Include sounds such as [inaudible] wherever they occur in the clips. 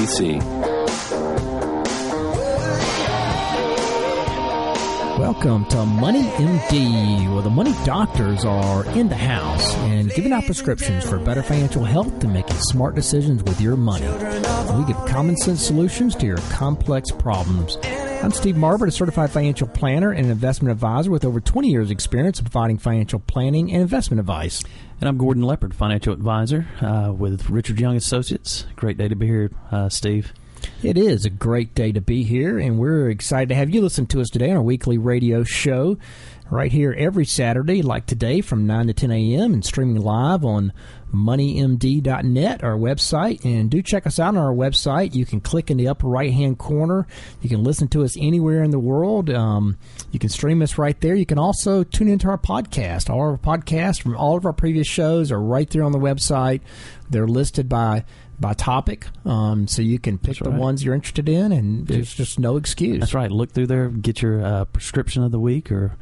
SIPC. Welcome to Money MD, where the money doctors are in the house and giving out prescriptions for better financial health and making smart decisions with your money. We give common sense solutions to your complex problems. I'm Steve Marbert, a certified financial planner and investment advisor with over 20 years' experience in providing financial planning and investment advice. And I'm Gordon Leopard, financial advisor uh, with Richard Young Associates. Great day to be here, uh, Steve. It is a great day to be here, and we're excited to have you listen to us today on our weekly radio show right here every Saturday, like today, from 9 to 10 a.m., and streaming live on moneymd.net, our website. And do check us out on our website. You can click in the upper right hand corner. You can listen to us anywhere in the world. Um, you can stream us right there. You can also tune into our podcast. All our podcasts from all of our previous shows are right there on the website. They're listed by by topic, um, so you can pick the ones you're interested in, and there's just no excuse. That's right. Look through there, get your uh, prescription of the week, or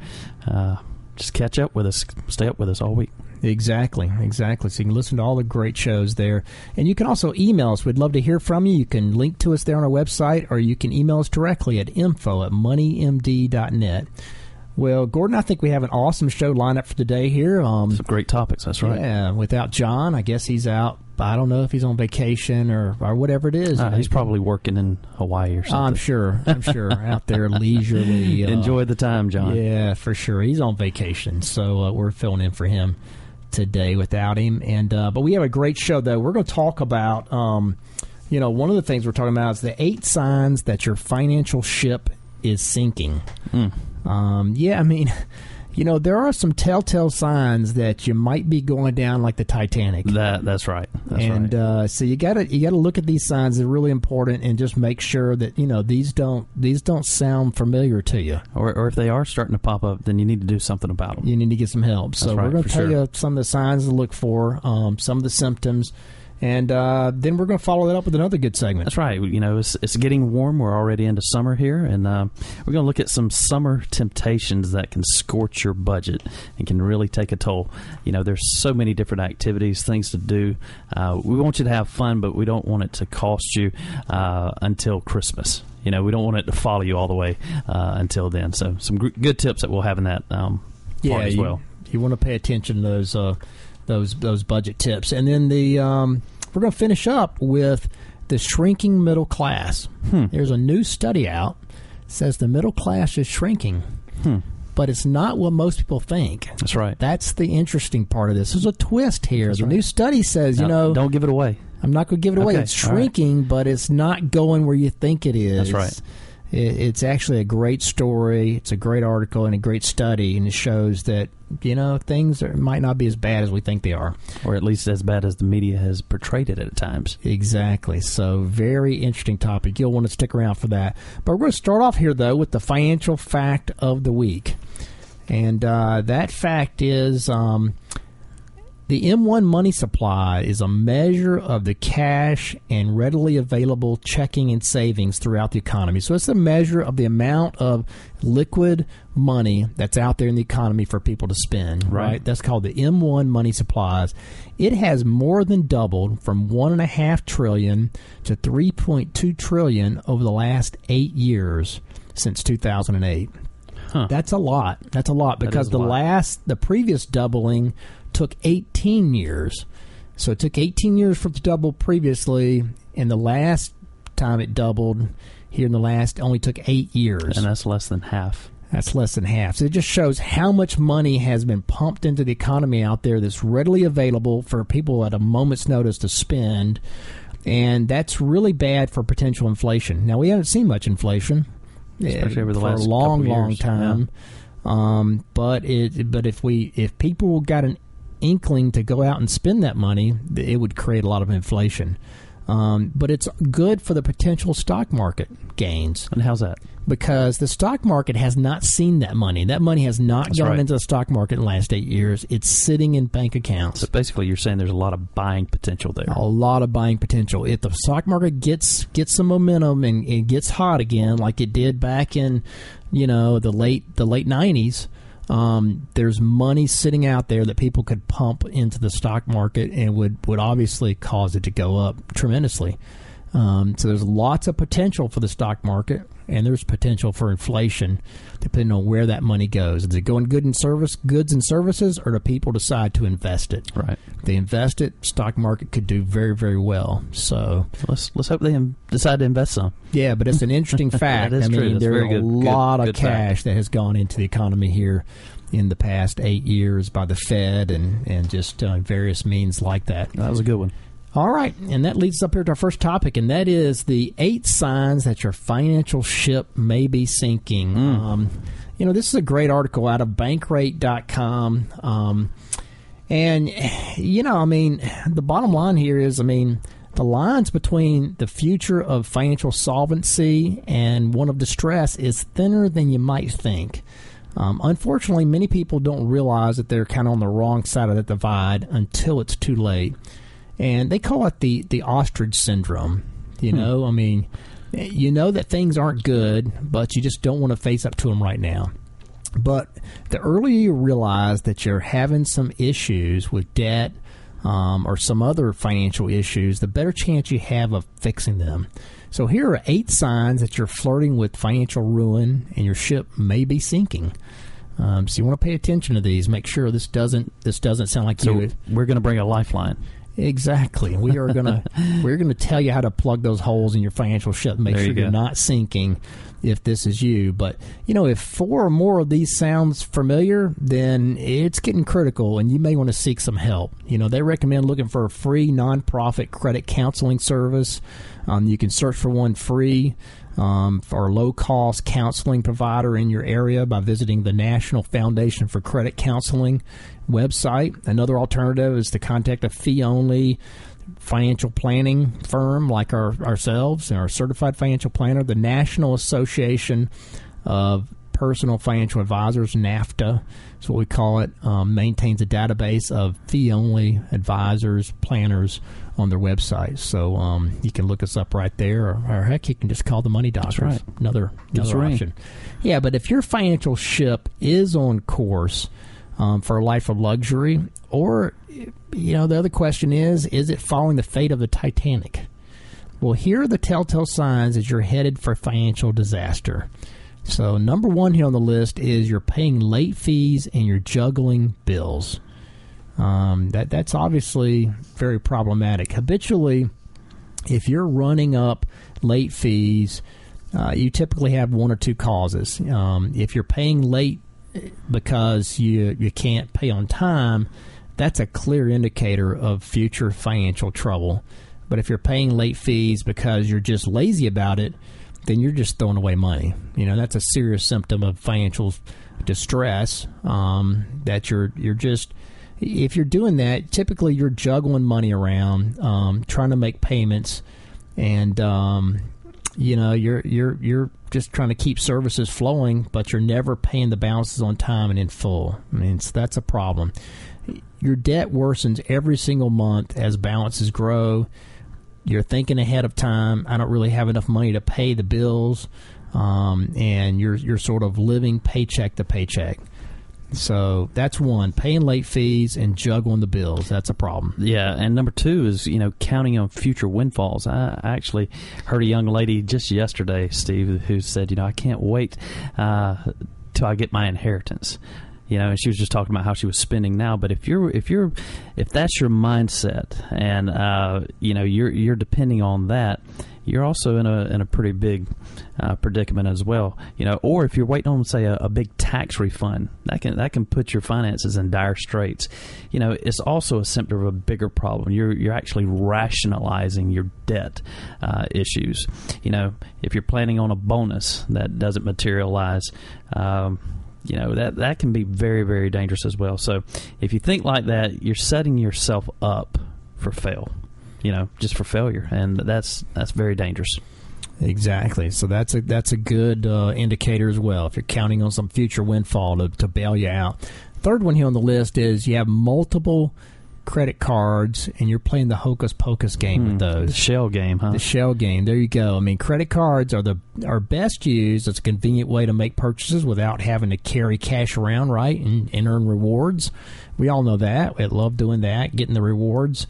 uh, just catch up with us. Stay up with us all week. Exactly, exactly. So you can listen to all the great shows there. And you can also email us. We'd love to hear from you. You can link to us there on our website, or you can email us directly at info at moneymd.net. Well, Gordon, I think we have an awesome show lined up for today here. Um, Some great topics, that's right. Yeah, without John, I guess he's out. I don't know if he's on vacation or, or whatever it is. Uh, he's probably working in Hawaii or something. I'm sure. I'm sure [laughs] out there leisurely. Uh, Enjoy the time, John. Yeah, for sure. He's on vacation, so uh, we're filling in for him today without him. And uh, but we have a great show though. We're going to talk about. Um, you know, one of the things we're talking about is the eight signs that your financial ship is sinking. Mm. Um, yeah, I mean, you know, there are some telltale signs that you might be going down like the Titanic. That that's right. That's and right. Uh, so you got to you got to look at these signs. They're really important, and just make sure that you know these don't these don't sound familiar to you. Or, or if they are starting to pop up, then you need to do something about them. You need to get some help. So right, we're going to tell sure. you some of the signs to look for, um, some of the symptoms. And uh, then we're going to follow that up with another good segment. That's right. You know, it's, it's getting warm. We're already into summer here, and uh, we're going to look at some summer temptations that can scorch your budget and can really take a toll. You know, there's so many different activities, things to do. Uh, we want you to have fun, but we don't want it to cost you uh, until Christmas. You know, we don't want it to follow you all the way uh, until then. So, some gr- good tips that we'll have in that um, yeah, part as you, well. You want to pay attention to those uh, those those budget tips, and then the um, we're going to finish up with the shrinking middle class. Hmm. There's a new study out says the middle class is shrinking. Hmm. But it's not what most people think. That's right. That's the interesting part of this. There's a twist here. That's the right. new study says, you know, don't give it away. I'm not going to give it away. Okay, It's all right. shrinking, but it's not going where you think it is. That's right. It, it's actually a great story. It's a great article and a great study, and it shows that you know things are, might not be as bad as we think they are. or at least as bad as the media has portrayed it at times. Exactly. So very interesting topic. You'll want to stick around for that. But we're going to start off here though with the financial fact of the week, and uh, that fact is. Um, the M1 money supply is a measure of the cash and readily available checking and savings throughout the economy. So it's a measure of the amount of liquid money that's out there in the economy for people to spend, right? Right. That's called the M1 money supplies. It has more than doubled from one and a half trillion to 3.2 trillion over the last eight years since 2008. Huh. That's a lot. That's a lot because the lot. last, the previous doubling took 18 years. So it took 18 years for it to double previously, and the last time it doubled here in the last only took eight years. and that's less than half. That's less than half. So it just shows how much money has been pumped into the economy out there that's readily available for people at a moment's notice to spend. And that's really bad for potential inflation. Now, we haven't seen much inflation Especially eh, over the for last a long, long time. Um, but it, but if we, if people got an inkling to go out and spend that money, it would create a lot of inflation. Um, but it's good for the potential stock market gains. And how's that? Because the stock market has not seen that money. That money has not That's gone right. into the stock market in the last eight years. It's sitting in bank accounts. So basically, you're saying there's a lot of buying potential there. a lot of buying potential. If the stock market gets gets some momentum and it gets hot again, like it did back in, you know, the late the late nineties, um, there's money sitting out there that people could pump into the stock market and would would obviously cause it to go up tremendously. Um, so there's lots of potential for the stock market, and there's potential for inflation, depending on where that money goes. Is it going good in service, goods and services, or do people decide to invest it? Right. If they invest it, stock market could do very, very well. So Let's let's hope they decide to invest some. yeah, but it's an interesting [laughs] fact. That is I mean, true. There's a good- good- lot of good fact. cash that has gone into the economy here in the past eight years by the Fed and and just uh, various means like that. That was a good one. All right, and that leads us up here to our first topic, and that is the eight signs that your financial ship may be sinking. Um, you know, this is a great article out of Bankrate.com. Um, and, you know, I mean, the bottom line here is, I mean, the lines between the future of financial solvency and one of distress is thinner than you might think. Um, unfortunately, many people don't realize that they're kind of on the wrong side of that divide until it's too late. And they call it the, the ostrich syndrome. You know, I mean, you know that things aren't good, but you just don't want to face up to them right now. But the earlier you realize that you're having some issues with debt um, or some other financial issues, the better chance you have of fixing them. So here are eight signs that you're flirting with financial ruin and your ship may be sinking. Um, so you want to pay attention to these. Make sure this doesn't this doesn't sound like So you. we're going to bring a lifeline. Exactly. We are gonna [laughs] we're gonna tell you how to plug those holes in your financial ship. and Make There sure you you're not sinking if this is you. But you know, if four or more of these sounds familiar, then it's getting critical, and you may want to seek some help. You know, they recommend looking for a free nonprofit credit counseling service. Um, you can search for one free. Um, for a low cost counseling provider in your area by visiting the National Foundation for Credit Counseling website. Another alternative is to contact a fee only financial planning firm like our, ourselves and our certified financial planner, the National Association of Personal Financial Advisors, NAPFA is what we call it, um, maintains a database of fee only advisors, planners on their website. So um, you can look us up right there, or, or heck, you can just call the Money Doctors. right. Another, another option. Yeah, but if your financial ship is on course um, for a life of luxury, or you know, the other question is, is it following the fate of the Titanic? Well, here are the telltale signs that you're headed for financial disaster. So, number one here on the list is you're paying late fees and you're juggling bills. Um, that that's obviously very problematic. Habitually, if you're running up late fees, uh, you typically have one or two causes. Um, if you're paying late because you you can't pay on time, that's a clear indicator of future financial trouble. But if you're paying late fees because you're just lazy about it, then you're just throwing away money. You know that's a serious symptom of financial distress. Um, that you're you're just if you're doing that, typically you're juggling money around, um, trying to make payments, and um, you know you're you're you're just trying to keep services flowing, but you're never paying the balances on time and in full. I mean, that's a problem. Your debt worsens every single month as balances grow. You're thinking ahead of time. I don't really have enough money to pay the bills, um, and you're you're sort of living paycheck to paycheck. So that's one: paying late fees and juggling the bills. That's a problem. Yeah, and number two is you know counting on future windfalls. I, actually heard a young lady just yesterday, Steve, who said, you know, I can't wait uh, till I get my inheritance. You know, and she was just talking about how she was spending now. But if you're if you're if that's your mindset, and uh, you know you're you're depending on that, you're also in a in a pretty big uh, predicament as well. You know, or if you're waiting on say a, a big tax refund, that can that can put your finances in dire straits. You know, it's also a symptom of a bigger problem. You're you're actually rationalizing your debt uh, issues. You know, if you're planning on a bonus that doesn't materialize. Um, you know that that can be very very dangerous as well. So if you think like that, you're setting yourself up for fail. You know, just for failure, and that's that's very dangerous. Exactly. So that's a that's a good uh, indicator as well. If you're counting on some future windfall to, to bail you out. Third one here on the list is you have multiple credit cards and you're playing the hocus pocus game Hmm. with those. The shell game, huh? The shell game. There you go. I mean, credit cards are the are best used as a convenient way to make purchases without having to carry cash around, right, and, and earn rewards. We all know that. We love doing that, getting the rewards.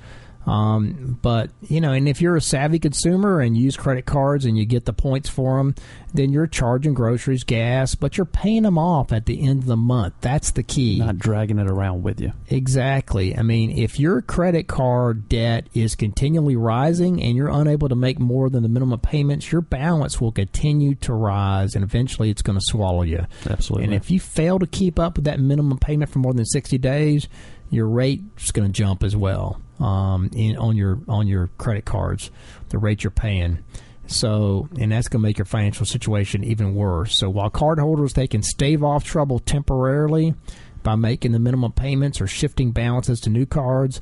Um, but you know, and if you're a savvy consumer and use credit cards and you get the points for them, then you're charging groceries, gas, but you're paying them off at the end of the month. That's the key. Not dragging it around with you. Exactly. I mean, if your credit card debt is continually rising and you're unable to make more than the minimum payments, your balance will continue to rise and eventually it's going to swallow you. Absolutely. And if you fail to keep up with that minimum payment for more than 60 days, your rate's going to jump as well um, in, on your on your credit cards, the rate you're paying. So, and that's going to make your financial situation even worse. So, while cardholders they can stave off trouble temporarily by making the minimum payments or shifting balances to new cards,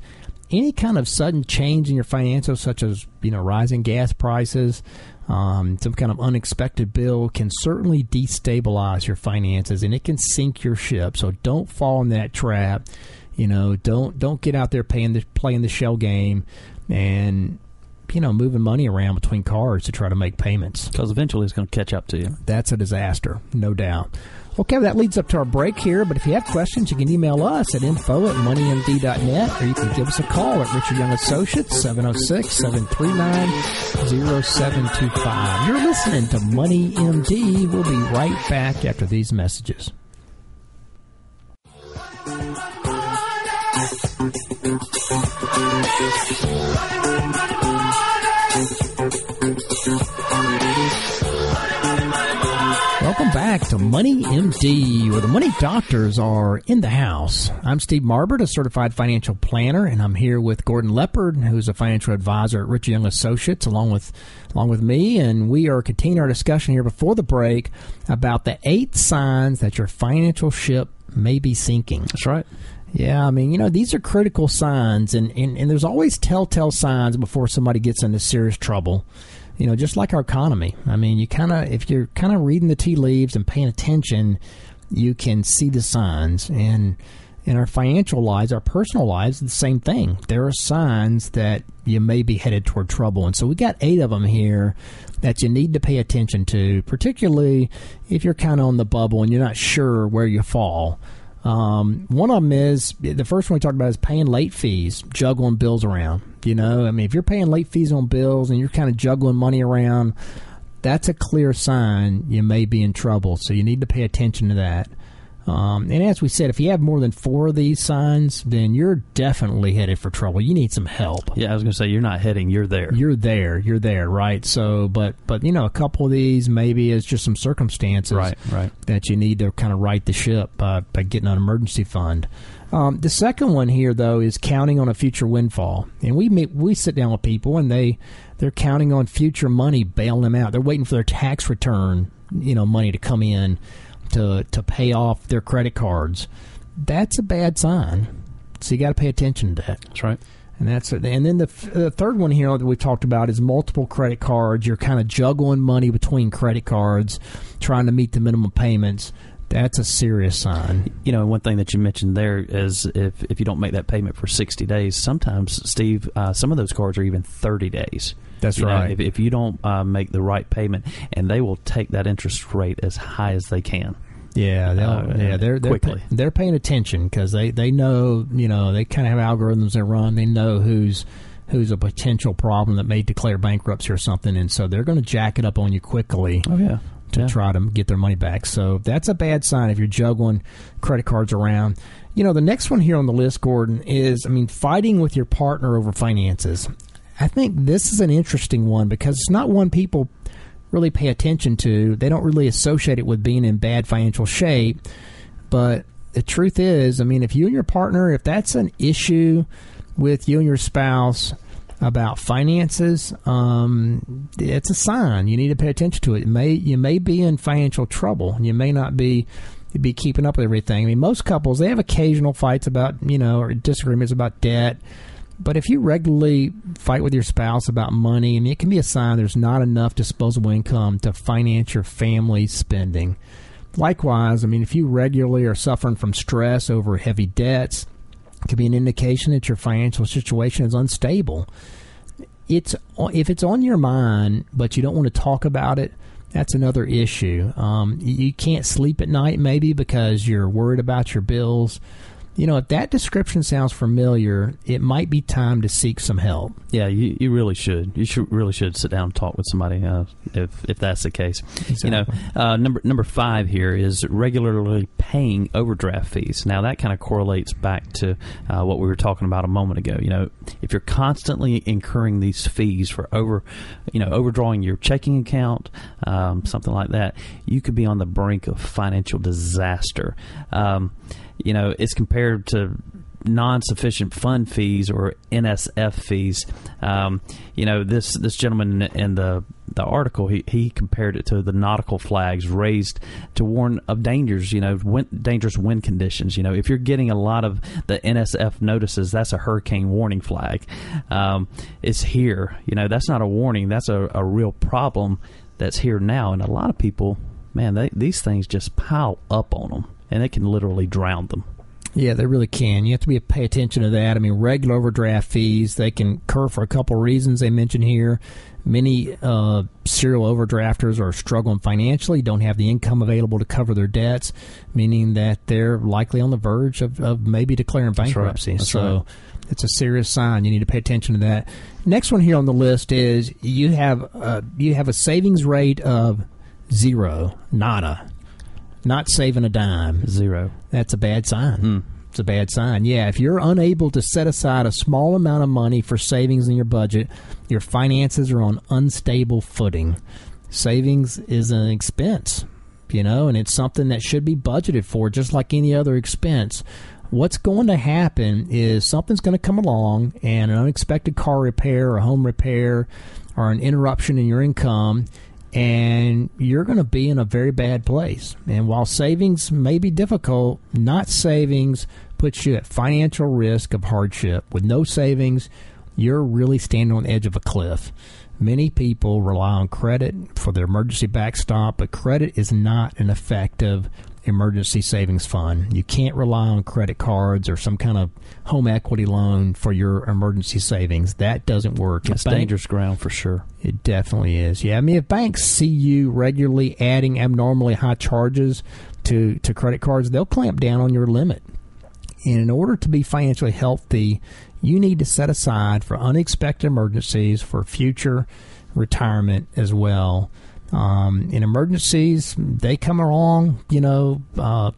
any kind of sudden change in your financials, such as you know rising gas prices, um, some kind of unexpected bill, can certainly destabilize your finances and it can sink your ship. So, don't fall in that trap. You know, don't don't get out there paying the playing the shell game and you know moving money around between cards to try to make payments. Because eventually it's going to catch up to you. That's a disaster, no doubt. Okay, well, that leads up to our break here. But if you have questions, you can email us at info at moneymd.net or you can give us a call at Richard Young Associates, 706 739 0725. You're listening to Money MD. We'll be right back after these messages. Welcome back to Money MD, where the money doctors are in the house. I'm Steve Marbert, a certified financial planner, and I'm here with Gordon Leopard, who's a financial advisor at Richard Young Associates, along with along with me, and we are continuing our discussion here before the break about the eight signs that your financial ship may be sinking. That's right. Yeah, I mean, you know, these are critical signs, and, and, and there's always telltale signs before somebody gets into serious trouble. You know, just like our economy. I mean, you kind of, if you're kind of reading the tea leaves and paying attention, you can see the signs. And in our financial lives, our personal lives, the same thing. There are signs that you may be headed toward trouble. And so we got eight of them here that you need to pay attention to, particularly if you're kind of on the bubble and you're not sure where you fall. Um, one of them is the first one we talked about is paying late fees, juggling bills around. You know, I mean, if you're paying late fees on bills and you're kind of juggling money around, that's a clear sign you may be in trouble. So you need to pay attention to that. Um, and as we said, if you have more than four of these signs, then you're definitely headed for trouble. You need some help. Yeah, I was going to say you're not heading, you're there. You're there. You're there, right? So, but but you know, a couple of these maybe it's just some circumstances, Right, right. that you need to kind of right the ship by, by getting an emergency fund. Um, the second one here, though, is counting on a future windfall, and we meet, we sit down with people and they they're counting on future money bailing them out. They're waiting for their tax return, you know, money to come in to to pay off their credit cards. That's a bad sign. So you got to pay attention to that. That's right. And that's it. And then the, the third one here that we talked about is multiple credit cards. You're kind of juggling money between credit cards, trying to meet the minimum payments. That's a serious sign. You know, one thing that you mentioned there is if if you don't make that payment for 60 days, sometimes, Steve, uh, some of those cards are even 30 days. That's You know, right. if, if you don't uh, make the right payment, and they will take that interest rate as high as they can. Yeah, they'll, Uh, yeah, they're they're, quickly. pay- they're paying attention because they, they know you know they kind of have algorithms that run. They know who's who's a potential problem that may declare bankruptcy or something, and so they're going to jack it up on you quickly. Oh yeah, to Yeah. try to get their money back. So that's a bad sign if you're juggling credit cards around. You know, the next one here on the list, Gordon, is I mean, fighting with your partner over finances. I think this is an interesting one because it's not one people really pay attention to. They don't really associate it with being in bad financial shape. But the truth is, I mean, if you and your partner, if that's an issue with you and your spouse, about finances, um, it's a sign. You need to pay attention to it. it. May you may be in financial trouble. You may not be be keeping up with everything. I mean, most couples they have occasional fights about you know or disagreements about debt, But if you regularly fight with your spouse about money, I mean, it can be a sign there's not enough disposable income to finance your family spending. Likewise, I mean, if you regularly are suffering from stress over heavy debts, it could be an indication that your financial situation is unstable. It's if it's on your mind, but you don't want to talk about it. That's another issue. Um, you can't sleep at night, maybe because you're worried about your bills you know, if that description sounds familiar, it might be time to seek some help. Yeah, you, you really should. You should really should sit down and talk with somebody uh, if if that's the case. Exactly. You know, uh, number number five here is regularly paying overdraft fees. Now that kind of correlates back to uh, what we were talking about a moment ago. You know, if you're constantly incurring these fees for over, you know, overdrawing your checking account, um, something like that, you could be on the brink of financial disaster. Um, you know, it's compared to non-sufficient fund fees or NSF fees. Um, you know, this this gentleman in the the article he, he compared it to the nautical flags raised to warn of dangers. You know, wind, dangerous wind conditions. You know, if you're getting a lot of the NSF notices, that's a hurricane warning flag. Um, it's here. You know, that's not a warning. That's a, a real problem that's here now, and a lot of people, man, they, these things just pile up on them and it can literally drown them. Yeah, they really can. You have to be pay attention to that. I mean, regular overdraft fees they can occur for a couple of reasons they mention here. Many uh, serial overdrafters are struggling financially, don't have the income available to cover their debts, meaning that they're likely on the verge of, of maybe declaring bankruptcy. That's right. That's so. Right. It's a serious sign. You need to pay attention to that. Next one here on the list is you have uh, you have a savings rate of zero, nada not saving a dime. Zero. That's a bad sign. Mm. It's a bad sign. Yeah, if you're unable to set aside a small amount of money for savings in your budget, your finances are on unstable footing. Savings is an expense, you know, and it's something that should be budgeted for just like any other expense. What's going to happen is something's going to come along and an unexpected car repair or home repair or an interruption in your income and you're going to be in a very bad place. And while savings may be difficult, not savings puts you at financial risk of hardship. With no savings, you're really standing on the edge of a cliff. Many people rely on credit for their emergency backstop, but credit is not an effective emergency savings fund. You can't rely on credit cards or some kind of home equity loan for your emergency savings. That doesn't work. It's dangerous ground for sure. It definitely is. Yeah, I mean, if banks see you regularly adding abnormally high charges to to credit cards, they'll clamp down on your limit. And in order to be financially healthy, you need to set aside for unexpected emergencies, for future retirement as well. Um, in emergencies, they come along, you know, uh,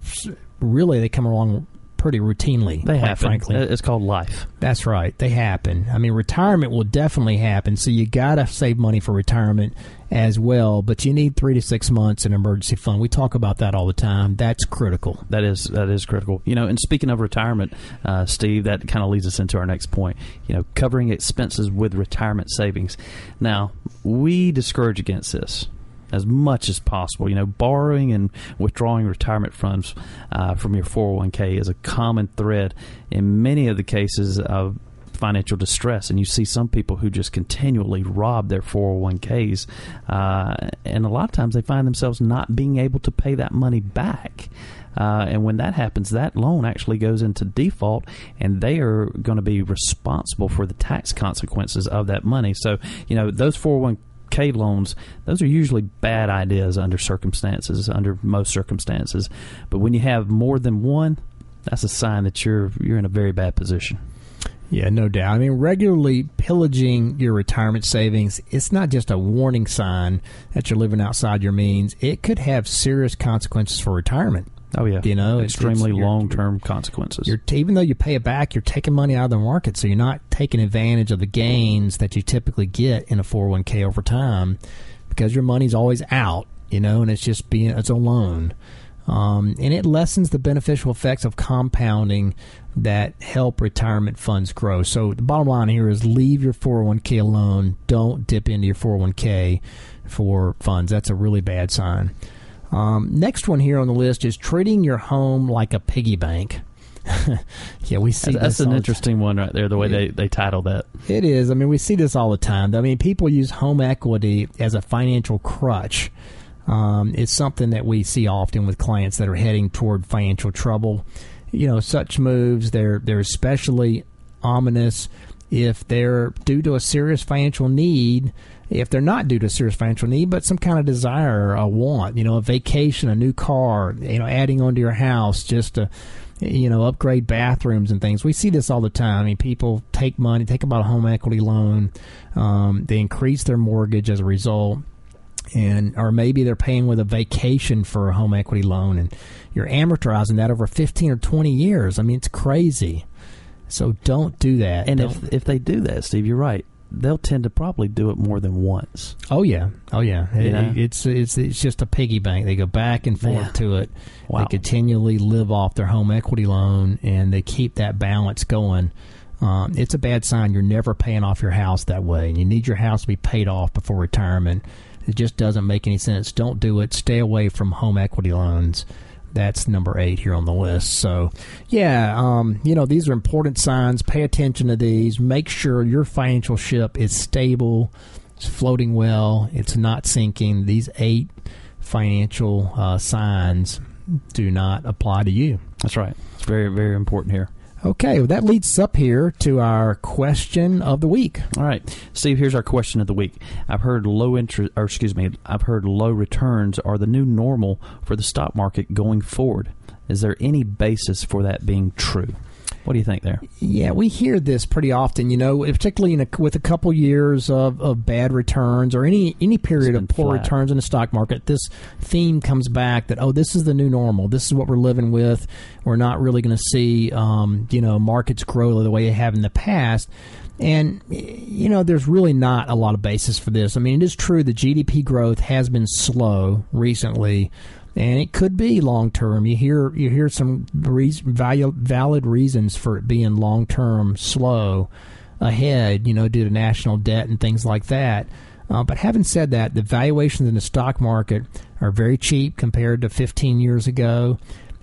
really they come along pretty routinely. They happen. Frankly, it's called life. That's right. They happen. I mean, retirement will definitely happen. So you got to save money for retirement as well. But you need three to six months in emergency fund. We talk about that all the time. That's critical. That is that is critical. You know, and speaking of retirement, uh, Steve, that kind of leads us into our next point. You know, covering expenses with retirement savings. Now, we discourage against this as much as possible. You know, borrowing and withdrawing retirement funds uh, from your 401k is a common thread in many of the cases of financial distress, and you see some people who just continually rob their 401ks, uh, and a lot of times they find themselves not being able to pay that money back. Uh, and when that happens, that loan actually goes into default, and they are going to be responsible for the tax consequences of that money. So, you know, those 401 K loans, those are usually bad ideas under circumstances, under most circumstances. But when you have more than one, that's a sign that you're you're in a very bad position. Yeah, no doubt. I mean, regularly pillaging your retirement savings, it's not just a warning sign that you're living outside your means. It could have serious consequences for retirement. Oh yeah, you know, extremely long term consequences. You're even though you pay it back, you're taking money out of the market, so you're not taking advantage of the gains that you typically get in a 401k over time, because your money's always out, you know, and it's just being it's a loan, um, and it lessens the beneficial effects of compounding that help retirement funds grow. So the bottom line here is leave your 401k alone. Don't dip into your 401k for funds. That's a really bad sign. Um, next one here on the list is treating your home like a piggy bank. [laughs] yeah, we see that. that's, this an interesting one right there. The way Yeah. they they title that. It is. I mean, we see this all the time. I mean, people use home equity as a financial crutch. Um, it's something that we see often with clients that are heading toward financial trouble. You know, such moves they're they're especially ominous if they're due to a serious financial need. If they're not due to serious financial need, but some kind of desire, a want, you know, a vacation, a new car, you know, adding onto your house just to you know, upgrade bathrooms and things. We see this all the time. I mean, people take money, take about a home equity loan, um, they increase their mortgage as a result, and or maybe they're paying with a vacation for a home equity loan, and you're amortizing that over 15 or 20 years. I mean, it's crazy. So don't do that. And Don't- if if they do that, Steve, you're right. They'll tend to probably do it more than once. oh yeah, oh yeah, It- Yeah. it's it's it's just a piggy bank. They go back and forth Yeah. to it. Wow. They continually live off their home equity loan, and they keep that balance going. Um, it's a bad sign. You're never paying off your house that way, and you need your house to be paid off before retirement. It just doesn't make any sense. Don't do it. Stay away from home equity loans. That's number eight here on the list. So, yeah, um, you know, these are important signs. Pay attention to these. Make sure your financial ship is stable, it's floating well, it's not sinking. These eight financial uh, signs do not apply to you. That's right. It's very very important here. Okay, well, that leads up here to our question of the week. All right, Steve. Here's our question of the week. I've heard low interest, or excuse me, I've heard low returns are the new normal for the stock market going forward. Is there any basis for that being true? What do you think there? Yeah, we hear this pretty often, you know, particularly in a, with a couple years of, of bad returns or any any period of poor flat. returns in the stock market. This theme comes back that oh, this is the new normal. This is what we're living with. We're not really going to see, um, you know, markets grow the way they have in the past. And you know, there's really not a lot of basis for this. I mean, it is true that GDP growth has been slow recently, and it could be long term. You hear you hear some reason, value, valid reasons for it being long term slow ahead. You know, due to national debt and things like that. Uh, but having said that, the valuations in the stock market are very cheap compared to 15 years ago.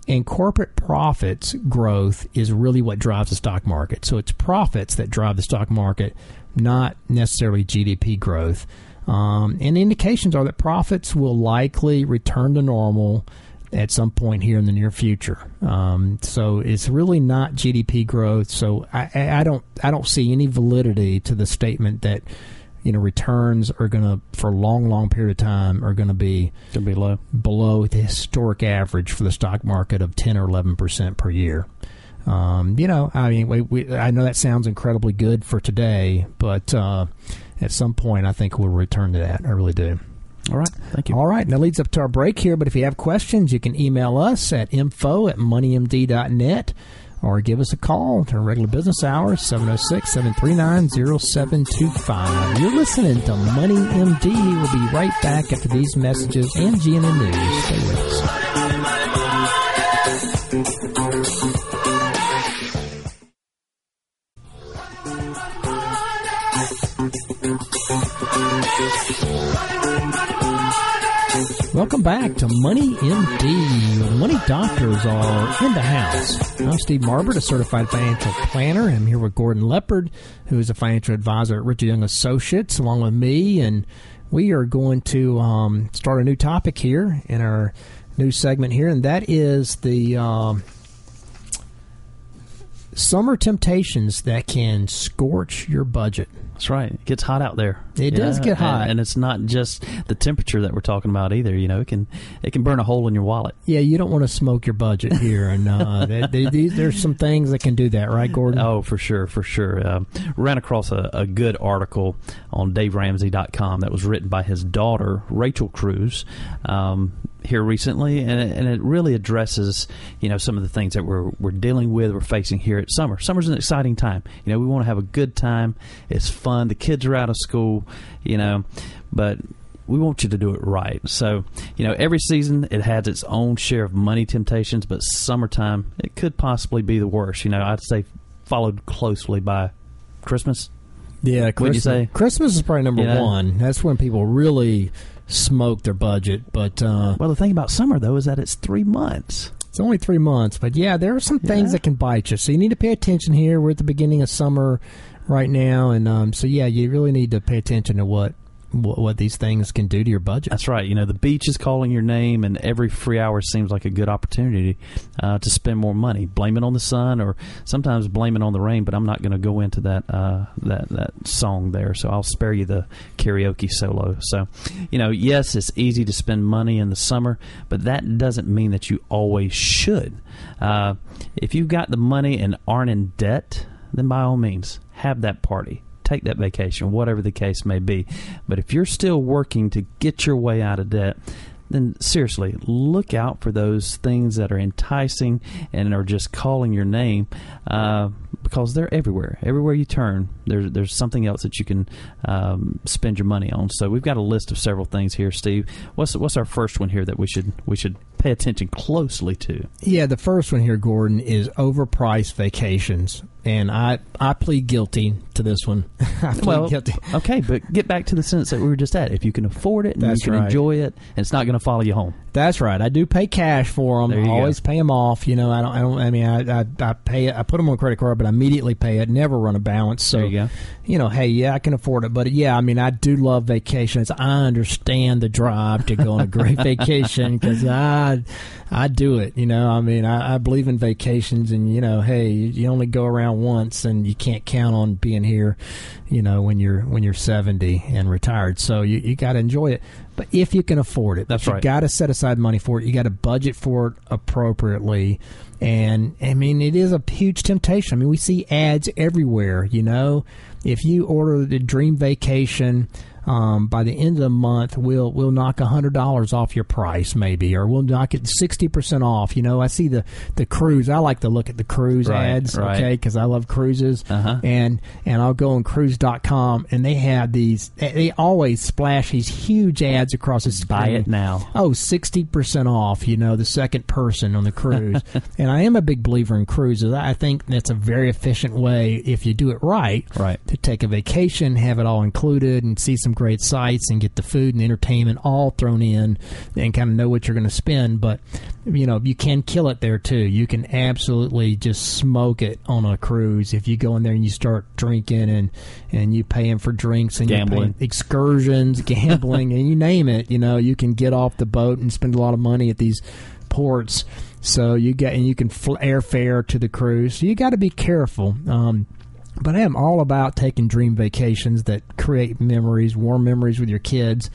And corporate profits growth is really what drives the stock market. So it's profits that drive the stock market, not necessarily GDP growth. Um, and indications are that profits will likely return to normal at some point here in the near future. Um, so it's really not GDP growth. So I, I don't I don't see any validity to the statement that you know returns are going to for a long long period of time are going to be Could be low. below the historic average for the stock market of 10 or 11 percent per year. Um, you know, I mean, we, we, I know that sounds incredibly good for today, but uh, at some point, I think we'll return to that. I really do. All right. Thank you. All right, and that leads up to our break here. But if you have questions, you can email us at info at moneymd.net or give us a call to our regular business hours, 706 739 0725. You're listening to Money MD. We'll be right back after these messages and GNN News. Stay with us. Welcome back to Money MD. Money Doctors are in the house. I'm Steve Marbert, a certified financial planner. I'm here with Gordon Leopard, who is a financial advisor at Richard Young Associates, along with me. And we are going to um, start a new topic here in our new segment here, and that is the um, summer temptations that can scorch your budget. That's right. It gets hot out there. It does get hot. and, it's not just the temperature that we're talking about either. You know, it can it can burn a hole in your wallet. Yeah, you don't want to smoke your budget here, and [laughs] uh, they, they, there's some things that can do that, right, Gordon? Oh, for sure, for sure. Um, ran across a, a good article on DaveRamsey.com that was written by his daughter, Rachel Cruz, um, here recently, and it, and it really addresses, you know, some of the things that we're we're dealing with, we're facing here at summer. Summer's an exciting time. You know, we want to have a good time. It's fun. The kids are out of school, you know, but we want you to do it right. So, you know, every season it has its own share of money temptations, but summertime it could possibly be the worst. You know, I'd say followed closely by Christmas. Yeah, Christmas, you? Christmas is probably number Yeah. one. That's when people really smoke their budget. But uh, Well, the thing about summer though is that it's three months. It's only three months, but yeah, there are some things Yeah. that can bite you. So you need to pay attention here. We're at the beginning of summer right now, and um, so yeah, you really need to pay attention to what what, what these things can do to your budget. That's right. You know, the beach is calling your name, and every free hour seems like a good opportunity uh, to spend more money. Blame it on the sun, or sometimes blame it on the rain. But I'm not going to go into that uh, that that song there, so I'll spare you the karaoke solo. So, you know, yes, it's easy to spend money in the summer, but that doesn't mean that you always should. Uh, if you've got the money and aren't in debt, then by all means, have that party take that vacation, whatever the case may be. But if you're still working to get your way out of debt, then seriously, look out for those things that are enticing and are just calling your name uh, because they're everywhere. Everywhere you turn, there's there's something else that you can um, spend your money on. So we've got a list of several things here, Steve. What's what's our first one here that we should we should pay attention closely to? Yeah, the first one here, Gordon, is overpriced vacations, and I I plead guilty to this one. [laughs] I plead Well, guilty. okay, but get back to the sentence that we were just at. If you can afford it and That's you can right. enjoy it, and it's not going to follow you home. That's right. I do pay cash for them. I you go. always pay them off. You know, I don't. I don't. I mean, I, I I pay it. I put them on credit card, but I immediately pay it. Never run a balance. So you you know, hey, yeah, I can afford it. But yeah, I mean, I do love vacations. I understand the drive to go on a great [laughs] vacation because I, I do it. You know, I mean, I, I believe in vacations, and you know, hey, you, you only go around once, and you can't count on being here. You know, when you're when you're seventy and retired, so you you got to enjoy it. But if you can afford it, That's you right. got to set aside money for it. You got to budget for it appropriately. And I mean, it is a huge temptation. I mean, we see ads everywhere. You know, if you order the dream vacation, um, by the end of the month, we'll we'll knock a hundred dollars off your price, maybe, or we'll knock it sixty percent off. You know, I see the the cruise. I like to look at the cruise Right, ads, right. okay, because I love cruises. Uh-huh. And and I'll go on cruise.com, and they have these. They always splash these huge ads across the screen. Buy it now. Oh, 60% off, you know, the second person on the cruise. [laughs] and I am a big believer in cruises. I think that's a very efficient way, if you do it right, Right. to take a vacation, have it all included, and see some great sites and get the food and entertainment all thrown in and kind of know what you're going to spend. But, you know, you can kill it there too. You can absolutely just smoke it on a cruise if you go in there and you start drinking and, and you paying for drinks and Gambling. excursions, gambling, [laughs] and you name it. You know, you can get off the boat and spend a lot of money at these ports. So you get and you can fl- airfare to the cruise. So you got to be careful. Um, but I am all about taking dream vacations that create memories, warm memories with your kids.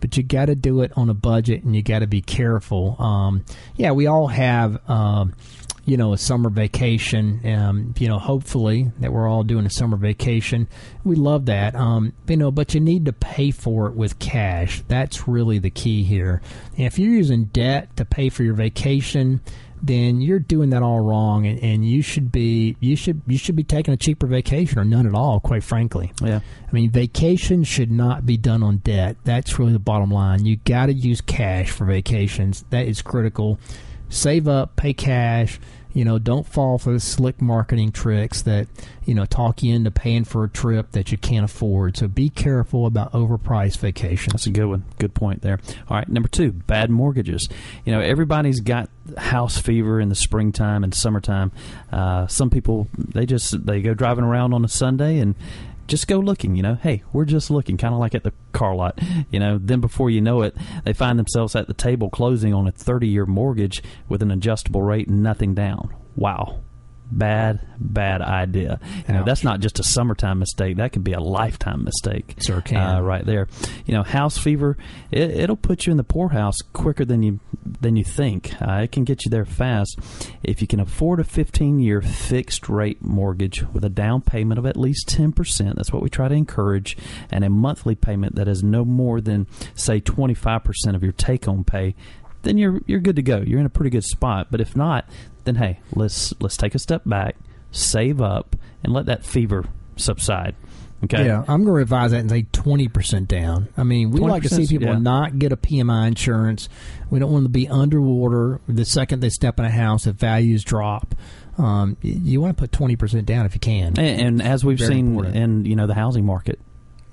But you got to do it on a budget, and you got to be careful. Um, yeah, we all have. Um, you know, a summer vacation. Um, you know, hopefully that we're all doing a summer vacation. We love that. Um, you know, but you need to pay for it with cash. That's really the key here. And if you're using debt to pay for your vacation, then you're doing that all wrong, and, and you should be you should you should be taking a cheaper vacation or none at all. Quite frankly. Yeah. I mean, vacation should not be done on debt. That's really the bottom line. You got to use cash for vacations. That is critical. Save up, pay cash. You know, don't fall for the slick marketing tricks that you know talk you into paying for a trip that you can't afford. So be careful about overpriced vacations. That's a good one. Good point there. All right, number two, bad mortgages. You know, everybody's got house fever in the springtime and summertime. Uh, some people they just they go driving around on a Sunday and just go looking. You know, hey, we're just looking, kind of like at the car lot. You know, then before you know it, they find themselves at the table closing on a thirty-year mortgage with an adjustable rate and nothing down. Wow. Bad, bad idea. You know, that's not just a summertime mistake. That could be a lifetime mistake. Sure can. Uh, right there. You know, house fever. It, it'll put you in the poorhouse quicker than you than you think. Uh, it can get you there fast if you can afford a 15-year fixed rate mortgage with a down payment of at least 10%. That's what we try to encourage, and a monthly payment that is no more than say 25% of your take-home pay. Then you're you're good to go. You're in a pretty good spot. But if not, then hey, let's let's take a step back, save up, and let that fever subside. Okay. Yeah, I'm going to revise that and say 20% down. I mean, we like to see people yeah. not get a PMI insurance. We don't want them to be underwater the second they step in a house if values drop. Um, you want to put 20% down if you can. And, and as we've Very seen important. in you know the housing market,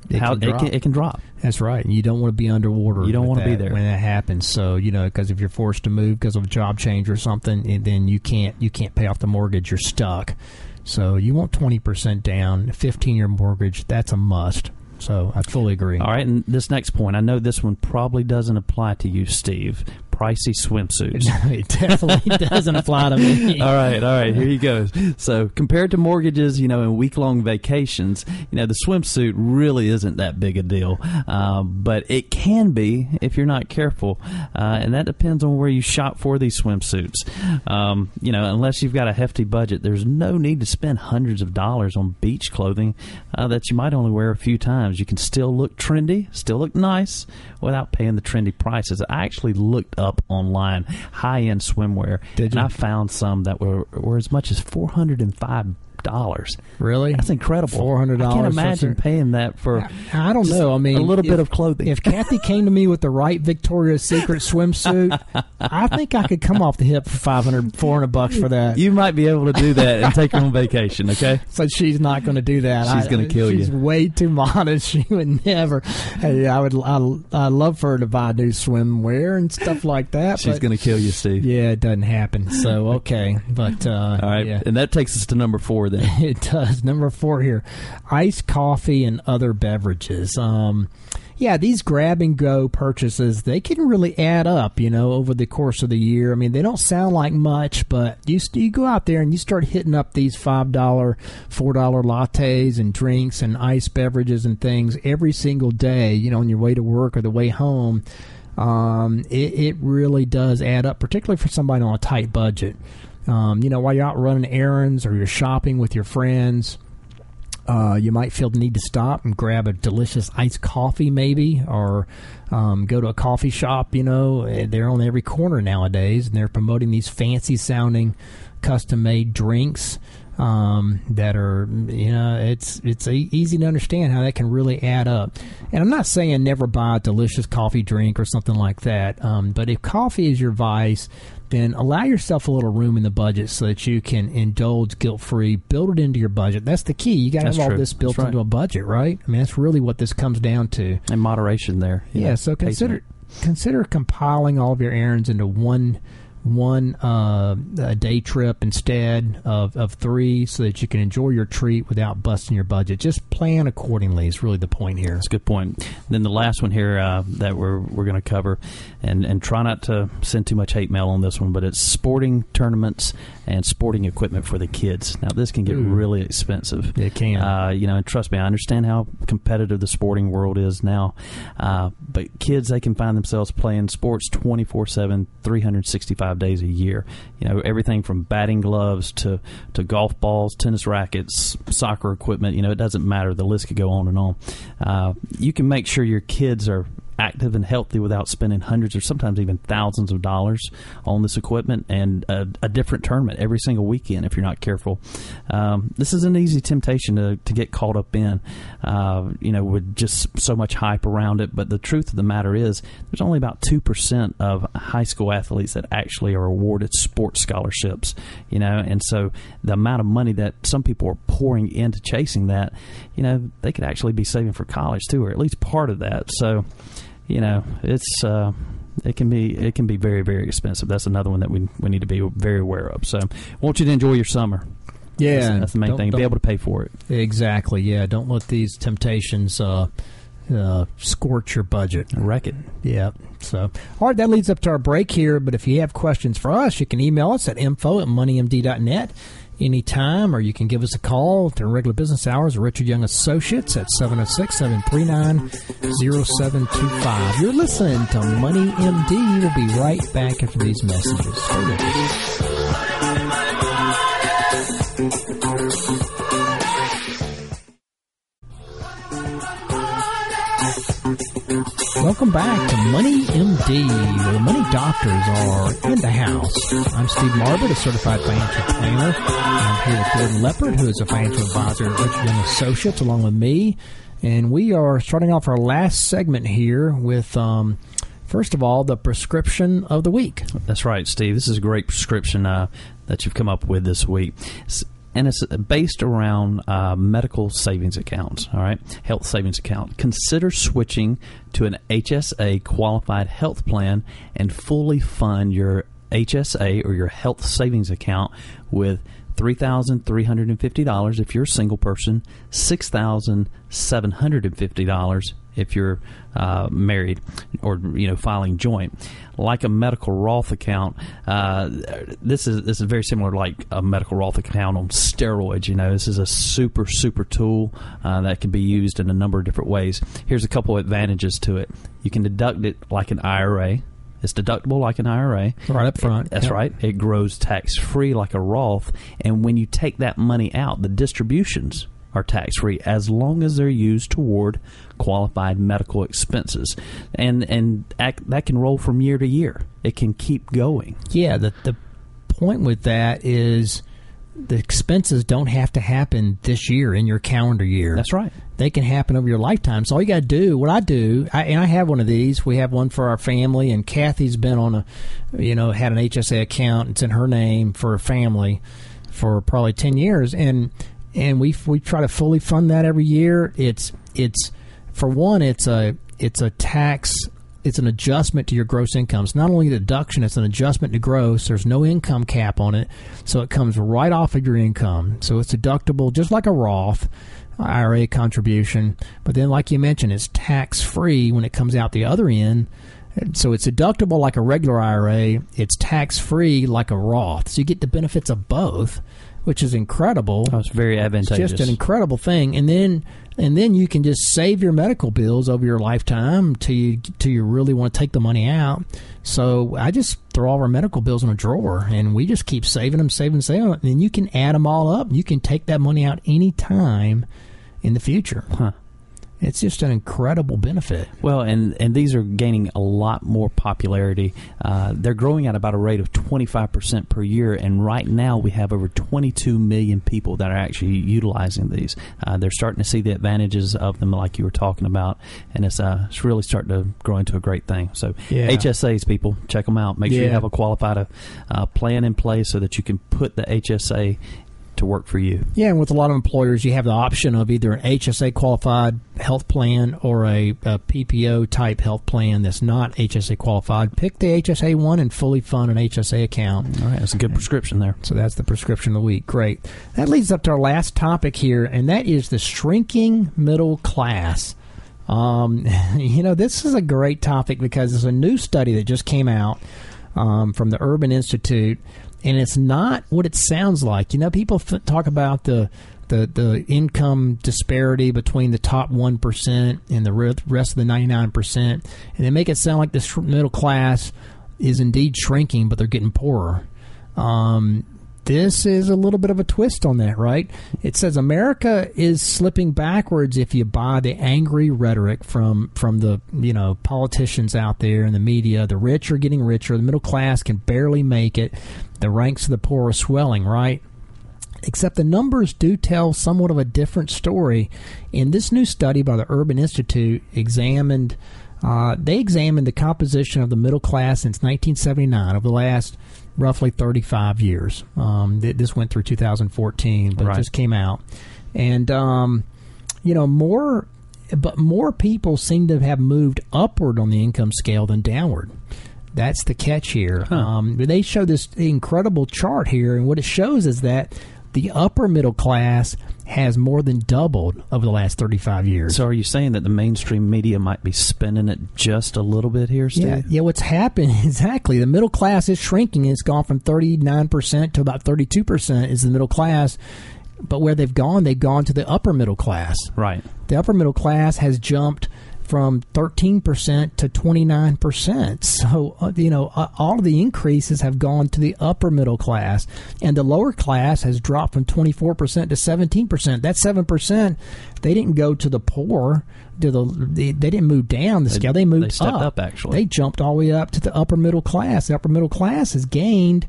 it how can it drop. can, it can drop. That's right. And you don't want to be underwater. You don't wanna be there. when that happens. So you know, because if you're forced to move because of a job change or something, and then you can't you can't pay off the mortgage. You're stuck. So you want twenty percent down, fifteen year mortgage. That's a must. So I fully agree. All right, and this next point, I know this one probably doesn't apply to you, Steve. Pricey swimsuits. [laughs] it definitely [laughs] doesn't apply to me. all right, all right, here he goes. So, compared to mortgages, you know, and week long vacations, you know, the swimsuit really isn't that big a deal. Um, but it can be if you're not careful. Uh, and that depends on where you shop for these swimsuits. Um, you know, unless you've got a hefty budget, there's no need to spend hundreds of dollars on beach clothing uh, that you might only wear a few times. You can still look trendy, still look nice without paying the trendy prices. I actually looked up online high end swimwear, Did and? I found some that were were as much as four hundred and five dollars. Really? That's incredible. $400 I can't imagine some- paying that for. I don't know. I mean, a little if- bit of clothing. If Kathy came to me with the right Victoria's Secret swimsuit, I think I could come off the hip for 500, 400 bucks for that. you might be able to do that and take her on vacation. Okay. So she's not going to do that. She's gonna kill she's you. She's way too modest. [laughs] She would never. Hey, I would. I, I love for her to buy new swimwear and stuff like that. She's going to kill you, Steve. Yeah, it doesn't happen. So okay, but uh, All right, yeah. and that takes us to number four. Then [laughs] It does. Number four here, iced coffee and other beverages. Um, yeah, these grab and go purchases they can really add up. You know, over the course of the year. I mean, they don't sound like much, but you you go out there and you start hitting up these five dollar, four dollar lattes and drinks and iced beverages and things every single day. You know, on your way to work or the way home. Um, it, it really does add up, particularly for somebody on a tight budget. Um, you know, while you're out running errands or you're shopping with your friends, uh, you might feel the need to stop and grab a delicious iced coffee, maybe, or um, go to a coffee shop. You know, Eh, they're on every corner nowadays, and they're promoting these fancy sounding, custom made drinks um, that are, you know, it's it's easy to understand how that can really add up. And I'm not saying never buy a delicious coffee drink or something like that, um, but if coffee is your vice, then allow yourself a little room in the budget so that you can indulge guilt free. Build it into your budget. That's the key. You got to have all true. this built right. into a budget, right? I mean, that's really what this comes down to. and moderation there. Yeah. know, so consider consider compiling all of your errands into one one uh, a day trip instead of, of three, so that you can enjoy your treat without busting your budget. Just plan accordingly is really the point here. That's a good point. Then the last one here uh, that we're we're going to cover, and and try not to send too much hate mail on this one, but it's sporting tournaments and sporting equipment for the kids. Now this can get Ooh. really expensive. It can. Uh, you know, and trust me, I understand how competitive the sporting world is now. Uh, but kids, they can find themselves playing sports 24 7, 365 days a year. You know, everything from batting gloves to, to golf balls, tennis rackets, soccer equipment. You know, it doesn't matter. The list could go on and on. Uh, you can make sure your kids are active and healthy without spending hundreds or sometimes even thousands of dollars on this equipment and a, a different tournament every single weekend if you're not careful. Um, this is an easy temptation to, to get caught up in, uh, you know, with just so much hype around it. But the truth of the matter is, there's only about 2% of high school athletes that actually are awarded sports scholarships, you know, and so the amount of money that some people are pouring into chasing that, you know, they could actually be saving for college too, or at least part of that. So, you know, it's uh, it can be it can be very very expensive. That's another one that we we need to be very aware of. So, I want you to enjoy your summer. yeah, that's, that's the main thing. Be able to pay for it. Exactly. Yeah. Don't let these temptations uh, uh, scorch your budget. Wreck it. Yeah. So, all right, that leads up to our break here. But if you have questions for us, you can email us at info at moneymd.net anytime, or you can give us a call during regular business hours Richard Young Associates at 706 739 0725. You're listening to Money MD. We'll be right back after these messages. Welcome back to Money MD, where the money doctors are in the house. I'm Steve Marbert, a certified financial planner. I'm here with Gordon Leopard, who is a financial advisor at Richard Young Associates, along with me. And we are starting off our last segment here with, um, first of all, the prescription of the week. That's right, Steve. This is a great prescription uh, that you've come up with this week. And it's based around uh, medical savings accounts. All right, health savings account. Consider switching to an HSA qualified health plan and fully fund your HSA or your health savings account with $3,350 if you're a single person, $6,750 if you're uh, married or you know filing joint. Like a medical Roth account, uh, this is this is very similar like a medical Roth account on steroids. You know, this is a super super tool uh, that can be used in a number of different ways. Here's a couple of advantages to it. You can deduct it like an IRA. It's deductible like an IRA. Right up front. That's Yep. right. It grows tax free like a Roth. And when you take that money out, the distributions are tax free as long as they're used toward qualified medical expenses. And and act, that can roll from year to year. It can keep going. Yeah, the the point with that is the expenses don't have to happen this year in your calendar year. That's right. They can happen over your lifetime. So all you got to do, what I do, I, and I have one of these. We have one for our family, and Kathy's been on a, you know, had an HSA account. It's in her name for a family for probably ten years, and and we we try to fully fund that every year. It's it's for one, it's a it's a tax. It's an adjustment to your gross income. It's not only a deduction; it's an adjustment to gross. There's no income cap on it, so it comes right off of your income. So it's deductible, just like a Roth. IRA contribution, but then, like you mentioned, it's tax free when it comes out the other end. So it's deductible like a regular IRA. It's tax free like a Roth. So you get the benefits of both, which is incredible. Oh, that was very It's just an incredible thing. And then and then you can just save your medical bills over your lifetime till you till you really want to take the money out. So I just throw all our medical bills in a drawer, and we just keep saving them, saving, saving, them, and you can add them all up. You can take that money out any time in the future. Huh. It's just an incredible benefit. Well, and, and these are gaining a lot more popularity. Uh, they're growing at about a rate of 25% per year, and right now we have over 22 million people that are actually utilizing these. Uh, they're starting to see the advantages of them, like you were talking about, and it's, uh, it's really starting to grow into a great thing. So, Yeah. HSAs, people, check them out. Make sure you have a qualified uh, plan in place so that you can put the HSA to work for you. Yeah, and with a lot of employers, you have the option of either an HSA qualified health plan or a, a PPO type health plan that's not HSA qualified. Pick the HSA one and fully fund an HSA account. All right, that's a good prescription there. So that's the prescription of the week. Great. That leads up to our last topic here, and that is the shrinking middle class. Um, [laughs] you know, this is a great topic because there's a new study that just came out um, from the Urban Institute, and it's not what it sounds like. You know, people f- talk about the the the income disparity between the top one percent and the re- rest of the ninety nine percent, and they make it sound like the middle class is indeed shrinking, but they're getting poorer. Um, this is a little bit of a twist on that, right? It says America is slipping backwards if you buy the angry rhetoric from from the you know politicians out there in the media. The rich are getting richer. The middle class can barely make it. The ranks of the poor are swelling, right? Except the numbers do tell somewhat of a different story. In this new study by the Urban Institute, examined uh, they examined the composition of the middle class since 1979 over the last roughly 35 years. Um, th- this went through 2014, but Right. it just came out, and um, you know more, but more people seem to have moved upward on the income scale than downward. That's the catch here. Um, they show this incredible chart here, and what it shows is that the upper middle class has more than doubled over the last 35 years. So, are you saying that the mainstream media might be spending it just a little bit here, Steve? Yeah, yeah. What's happened [laughs] exactly? The middle class is shrinking. It's gone from thirty nine percent to about thirty two percent is the middle class. But where they've gone, they've gone to the upper middle class. Right. The upper middle class has jumped from thirteen percent to twenty nine percent. So uh, you know, uh, all of the increases have gone to the upper middle class, and the lower class has dropped from twenty four percent to seventeen percent. That seven percent, they didn't go to the poor. To the they, they didn't move down the scale. They moved they stepped up, actually. They jumped all the way up to the upper middle class. The upper middle class has gained.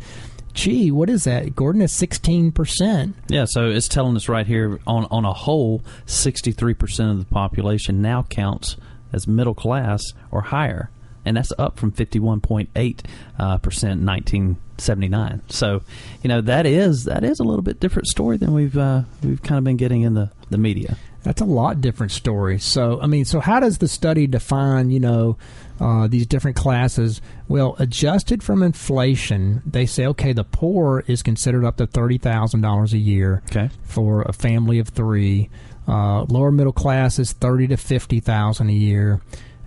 Gee, what is that, Gordon? Is sixteen percent. Yeah, so it's telling us right here on on a whole, sixty three percent of the population now counts as middle class or higher, and that's up from fifty one point eight uh, percent in 1979. So, you know, that is that is a little bit different story than we've uh, we've kind of been getting in the the media. That's a lot different story. So, I mean, so how does the study define, you know, uh, these different classes? Well, adjusted from inflation, they say, okay, the poor is considered up to thirty thousand dollars a year Okay. for a family of three. Uh, lower middle class is thirty to fifty thousand a year.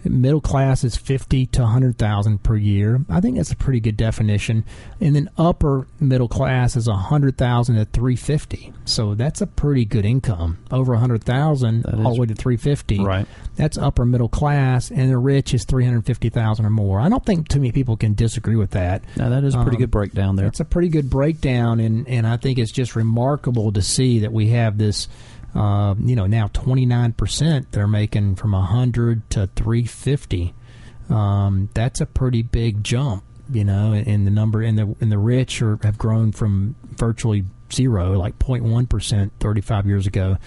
Middle class is fifty to hundred thousand per year. I think that's a pretty good definition. And then upper middle class is a hundred thousand to three fifty. So that's a pretty good income. Over a hundred thousand all the way to three fifty. Right. That's upper middle class, and the rich is three hundred fifty thousand or more. I don't think too many people can disagree with that. Now that is a pretty Um, good breakdown there. It's a pretty good breakdown, and, and I think it's just remarkable to see that we have this, uh, you know, now 29% they're making from 100 to 350. Um, that's a pretty big jump, you know, in the number, and the, and the rich are, have grown from virtually zero, like 0.1% 35 years ago,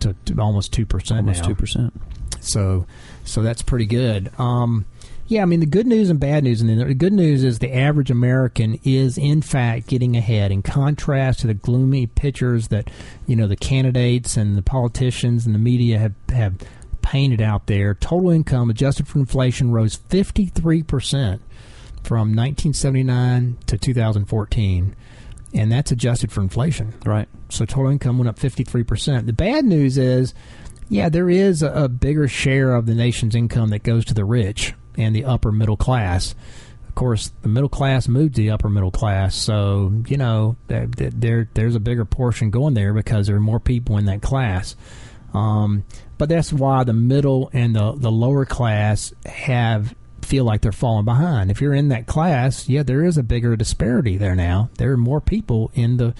to, to almost 2% Almost now. two percent. So, so that's pretty good. Um, yeah, I mean the good news and bad news, and the good news is the average American is in fact getting ahead. In contrast to the gloomy pictures that you know the candidates and the politicians and the media have have painted out there, total income adjusted for inflation rose fifty three percent from 1979 to 2014, and that's adjusted for inflation. Right. So total income went up 53%. The bad news is, yeah, there is a, a bigger share of the nation's income that goes to the rich and the upper middle class. Of course, the middle class moved to the upper middle class, so you know there, there there's a bigger portion going there because there are more people in that class. Um, but that's why the middle and the the lower class have feel like they're falling behind. If you're in that class, yeah, there is a bigger disparity there now. There are more people in the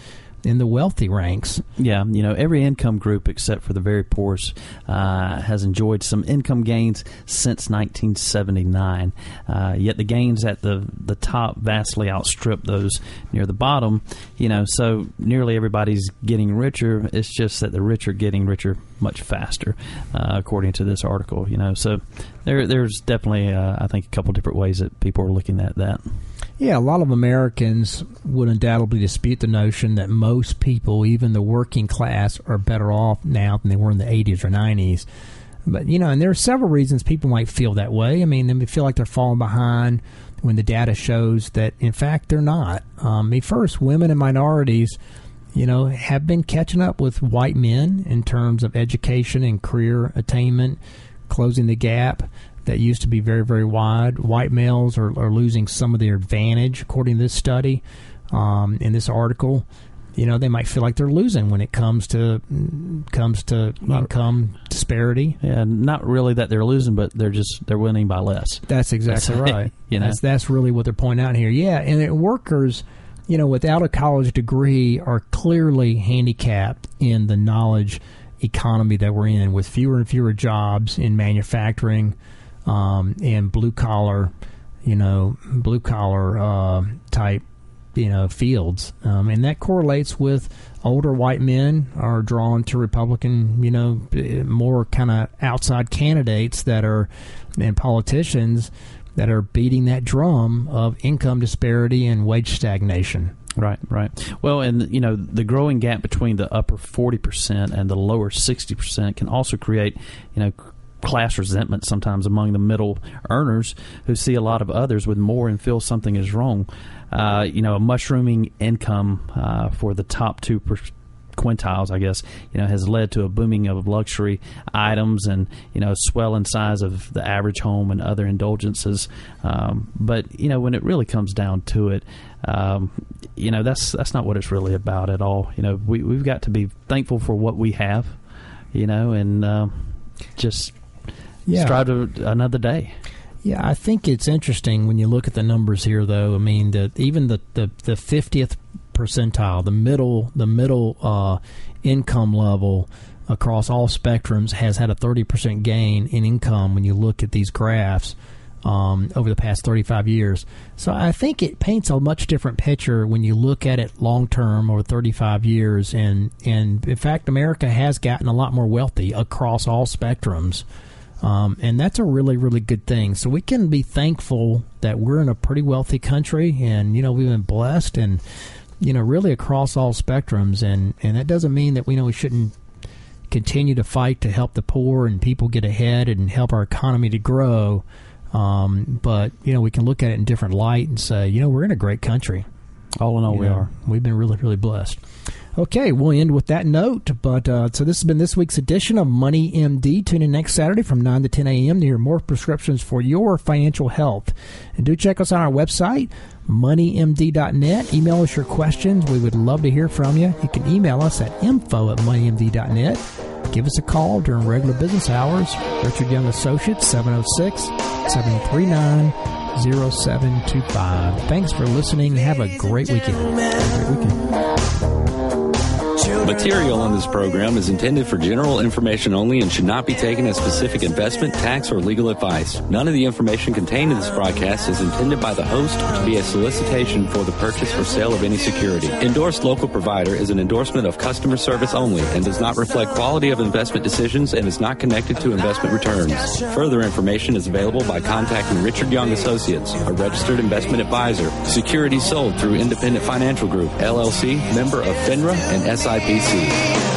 in the wealthy ranks. Yeah, you know, every income group except for the very poorest uh, has enjoyed some income gains since 1979. Uh, yet the gains at the the top vastly outstrip those near the bottom. You know, so nearly everybody's getting richer. It's just that the rich are getting richer much faster, uh, according to this article. You know, so there there's definitely uh, I think a couple different ways that people are looking at that. Yeah, a lot of Americans would undoubtedly dispute the notion that most people, even the working class, are better off now than they were in the 80s or 90s. But, you know, and there are several reasons people might feel that way. I mean, they feel like they're falling behind when the data shows that, in fact, they're not. Um, I mean, first, women and minorities, you know, have been catching up with white men in terms of education and career attainment, closing the gap that used to be very, very wide. White males are, are losing some of their advantage, according to this study, um, in this article. You know, they might feel like they're losing when it comes to comes to income disparity. Yeah, not really that they're losing, but they're just they're winning by less. That's exactly That's- [laughs] right. you know. that's that's really what they're pointing out here. Yeah, and workers, you know, without a college degree, are clearly handicapped in the knowledge economy that we're in, with fewer and fewer jobs in manufacturing um, and blue collar, you know, blue collar uh, type, you know, fields, um, and that correlates with older white men are drawn to Republican, you know, more kind of outside candidates that are and politicians that are beating that drum of income disparity and wage stagnation. Right, right. Well, and you know the growing gap between the upper forty percent and the lower sixty percent can also create, you know, class resentment sometimes among the middle earners who see a lot of others with more and feel something is wrong. Uh, you know, a mushrooming income uh, for the top two quintiles, I guess, you know, has led to a booming of luxury items and you know, swell in size of the average home and other indulgences. Um, but you know, when it really comes down to it, um, you know, that's that's not what it's really about at all. You know, we we've got to be thankful for what we have, you know, and um, just strive to another day. Yeah, I think it's interesting when you look at the numbers here, though. I mean, the, even the the the fiftieth percentile, the middle the middle uh, income level across all spectrums has had a thirty percent gain in income when you look at these graphs um, over the past thirty five years. So I think it paints a much different picture when you look at it long term over thirty five years. And and in fact, America has gotten a lot more wealthy across all spectrums. Um, and that's a really, really good thing. So we can be thankful that we're in a pretty wealthy country, and you know we've been blessed, and you know really across all spectrums, and and that doesn't mean that we know we shouldn't continue to fight to help the poor and people get ahead and help our economy to grow. Um, but you know we can look at it in different light and say, you know, we're in a great country. All in all, You we know, are. We've been really, really blessed. Okay, we'll end with that note. But uh, so this has been this week's edition of Money MD. Tune in next Saturday from 9 to 10 a.m. to hear more prescriptions for your financial health. And do check us on our website, moneymd.net. Email us your questions. We would love to hear from you. You can email us at info at moneymd.net. Give us a call during regular business hours. Richard Young Associates, 706 739 0725. Thanks for listening. Have a great weekend. Have a great weekend. Material on this program is intended for general information only and should not be taken as specific investment, tax, or legal advice. None of the information contained in this broadcast is intended by the host to be a solicitation for the purchase or sale of any security. Endorsed local provider is an endorsement of customer service only and does not reflect quality of investment decisions and is not connected to investment returns. Further information is available by contacting Richard Young Associates, a registered investment advisor. Securities sold through Independent Financial Group, LLC, member of FINRA and SIPC.